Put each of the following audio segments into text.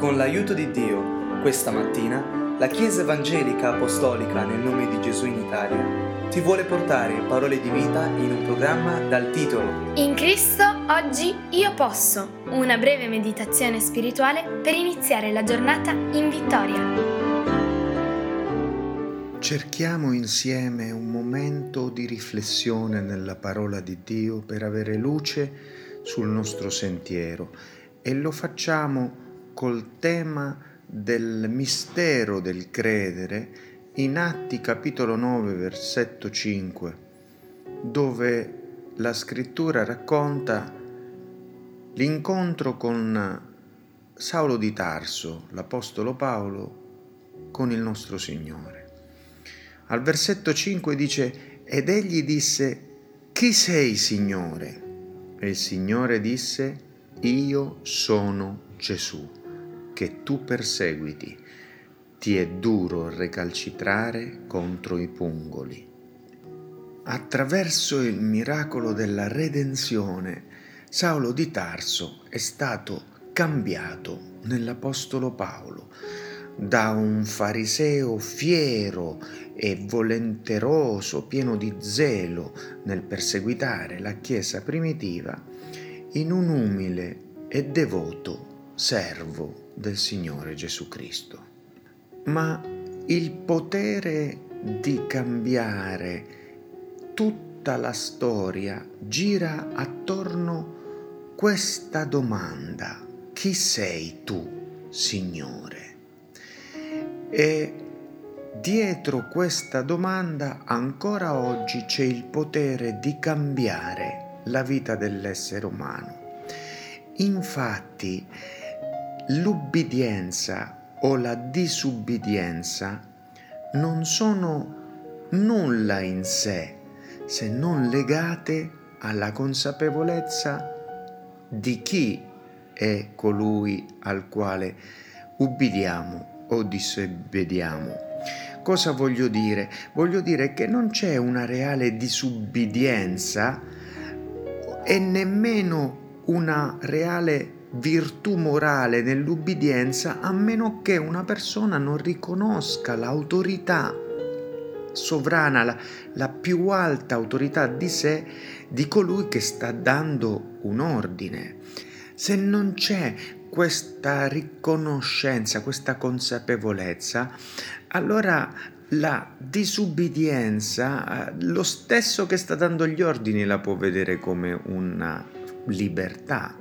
Con l'aiuto di Dio, questa mattina, la Chiesa Evangelica Apostolica nel nome di Gesù in Italia ti vuole portare parole di vita in un programma dal titolo In Cristo oggi io posso, una breve meditazione spirituale per iniziare la giornata in vittoria. Cerchiamo insieme un momento di riflessione nella parola di Dio per avere luce sul nostro sentiero e lo facciamo col tema del mistero del credere in Atti capitolo 9 versetto 5, dove la scrittura racconta l'incontro con Saulo di Tarso, l'Apostolo Paolo, con il nostro Signore. Al versetto 5 dice, ed egli disse, chi sei Signore? E il Signore disse, io sono Gesù che tu perseguiti, ti è duro recalcitrare contro i pungoli. Attraverso il miracolo della redenzione, Saulo di Tarso è stato cambiato nell'Apostolo Paolo da un fariseo fiero e volenteroso, pieno di zelo nel perseguitare la Chiesa primitiva, in un umile e devoto servo del Signore Gesù Cristo. Ma il potere di cambiare tutta la storia gira attorno questa domanda. Chi sei tu, Signore? E dietro questa domanda ancora oggi c'è il potere di cambiare la vita dell'essere umano. Infatti, l'ubbidienza o la disubbidienza non sono nulla in sé se non legate alla consapevolezza di chi è colui al quale ubbidiamo o disobbediamo. Cosa voglio dire? Voglio dire che non c'è una reale disubbidienza e nemmeno una reale virtù morale nell'ubbidienza a meno che una persona non riconosca l'autorità sovrana, la, la, più alta autorità di sé di colui che sta dando un ordine. Se non c'è questa riconoscenza, questa consapevolezza, allora la disubbidienza, eh, lo stesso che sta dando gli ordini la può vedere come una libertà.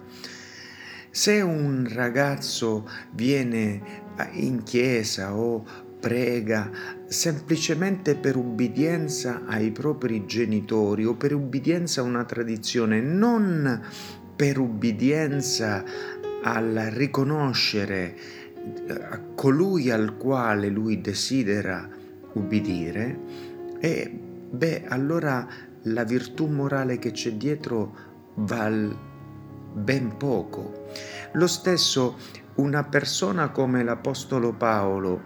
Se un ragazzo viene in chiesa o prega semplicemente per ubbidienza ai propri genitori o per ubbidienza a una tradizione, non per ubbidienza al riconoscere a colui al quale lui desidera ubbidire, e beh, allora la virtù morale che c'è dietro va ben poco. Lo stesso una persona come l'Apostolo Paolo,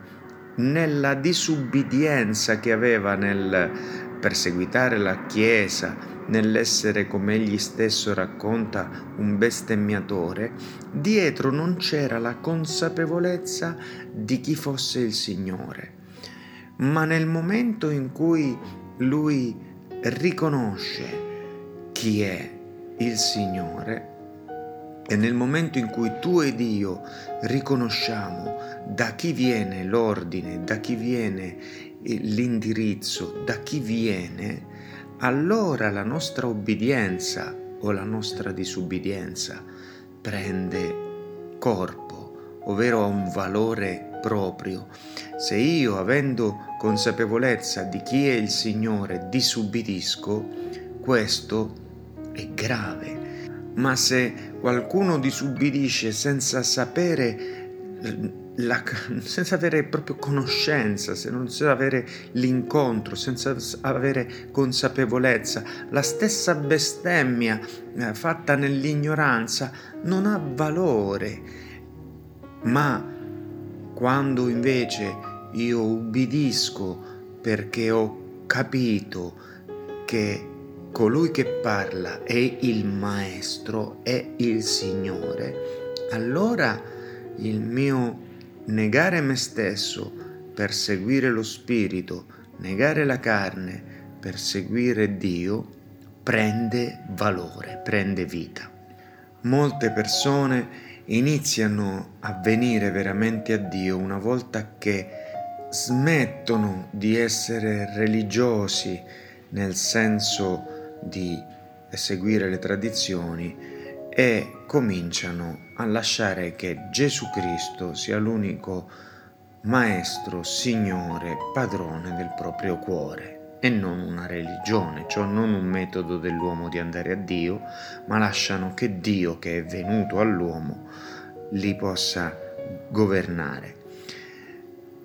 nella disubbidienza che aveva nel perseguitare la Chiesa, nell'essere, come egli stesso racconta, un bestemmiatore, dietro non c'era la consapevolezza di chi fosse il Signore. Ma nel momento in cui lui riconosce chi è il Signore, e nel momento in cui tu ed io riconosciamo da chi viene l'ordine, da chi viene l'indirizzo, da chi viene, allora la nostra obbedienza o la nostra disubbidienza prende corpo, ovvero ha un valore proprio. Se io, avendo consapevolezza di chi è il Signore, disubbidisco, questo è grave ma se qualcuno disubbidisce senza sapere la, senza avere proprio conoscenza, senza avere l'incontro, senza avere consapevolezza, la stessa bestemmia eh, fatta nell'ignoranza non ha valore. Ma quando invece io ubbidisco perché ho capito che colui che parla è il Maestro, è il Signore, allora il mio negare me stesso per seguire lo spirito, negare la carne per seguire Dio, prende valore, prende vita. Molte persone iniziano a venire veramente a Dio una volta che smettono di essere religiosi nel senso di seguire le tradizioni e cominciano a lasciare che Gesù Cristo sia l'unico Maestro, Signore, Padrone del proprio cuore e non una religione, cioè non un metodo dell'uomo di andare a Dio, ma lasciano che Dio che è venuto all'uomo li possa governare.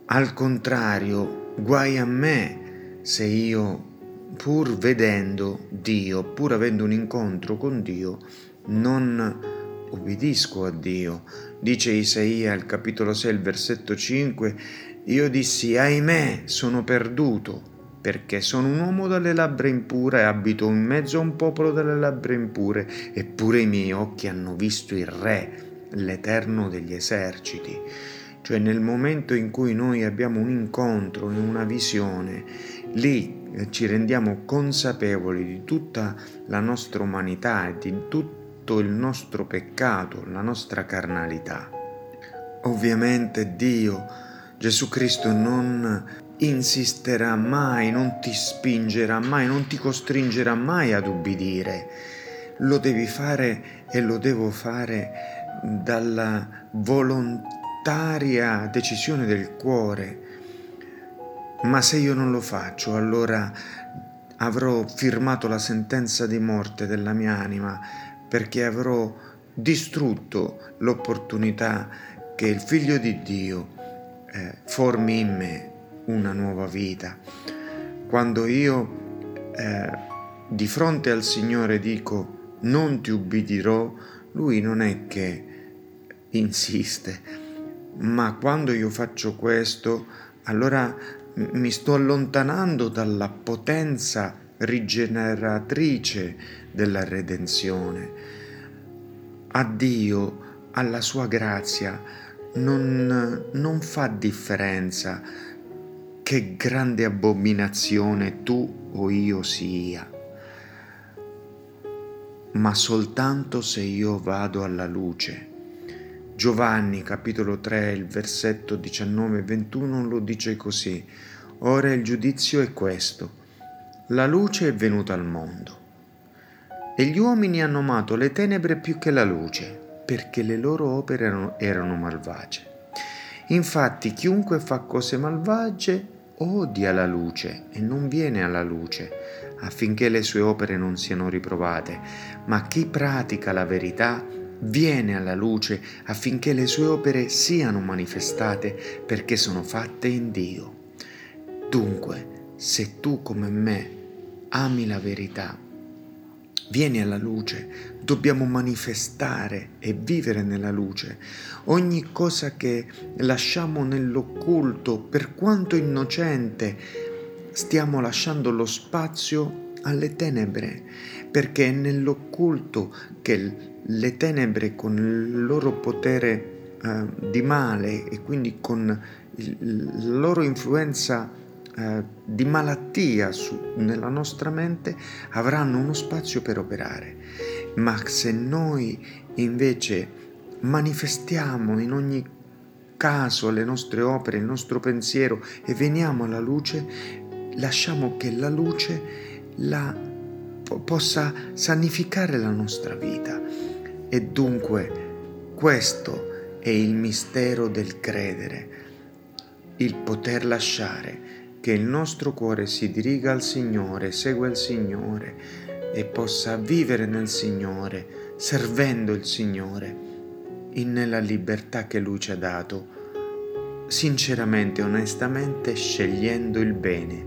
Al contrario, guai a me se io, pur vedendo Dio, pur avendo un incontro con Dio, non ubbidisco a Dio. Dice Isaia al capitolo 6, il versetto 5, io dissi, ahimè, sono perduto, perché sono un uomo dalle labbra impure e abito in mezzo a un popolo dalle labbra impure, eppure i miei occhi hanno visto il Re, l'Eterno degli eserciti cioè nel momento in cui noi abbiamo un incontro, una visione, lì ci rendiamo consapevoli di tutta la nostra umanità e di tutto il nostro peccato, la nostra carnalità. Ovviamente Dio, Gesù Cristo non insisterà mai, non ti spingerà mai, non ti costringerà mai ad ubbidire. Lo devi fare e lo devo fare dalla volontaria decisione del cuore. Ma se io non lo faccio, allora avrò firmato la sentenza di morte della mia anima perché avrò distrutto l'opportunità che il figlio di Dio eh, formi in me una nuova vita. Quando io eh, di fronte al Signore dico non ti ubbidirò, lui non è che insiste, ma quando io faccio questo, allora mi sto allontanando dalla potenza rigeneratrice della redenzione. A Dio, alla sua grazia, non, non fa differenza che grande abominazione tu o io sia, ma soltanto se io vado alla luce Giovanni capitolo 3, il versetto 19 e 21 lo dice così. Ora il giudizio è questo. La luce è venuta al mondo e gli uomini hanno amato le tenebre più che la luce perché le loro opere erano, erano malvagie. Infatti chiunque fa cose malvagie odia la luce e non viene alla luce affinché le sue opere non siano riprovate, ma chi pratica la verità viene alla luce affinché le sue opere siano manifestate perché sono fatte in Dio. Dunque, se tu come me ami la verità, vieni alla luce, dobbiamo manifestare e vivere nella luce. Ogni cosa che lasciamo nell'occulto, per quanto innocente, stiamo lasciando lo spazio alle tenebre, perché è nell'occulto che le tenebre con il loro potere eh, di male e quindi con il, la loro influenza eh, di malattia su, nella nostra mente avranno uno spazio per operare. Ma se noi invece manifestiamo in ogni caso le nostre opere, il nostro pensiero e veniamo alla luce, lasciamo che la luce la, possa sanificare la nostra vita e dunque questo è il mistero del credere, il poter lasciare che il nostro cuore si diriga al Signore, segua il Signore e possa vivere nel Signore, servendo il Signore, nella libertà che Lui ci ha dato, sinceramente, onestamente, scegliendo il bene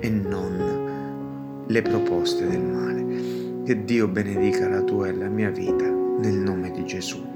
e non le proposte del male. Che Dio benedica la tua e la mia vita nel nome di Gesù.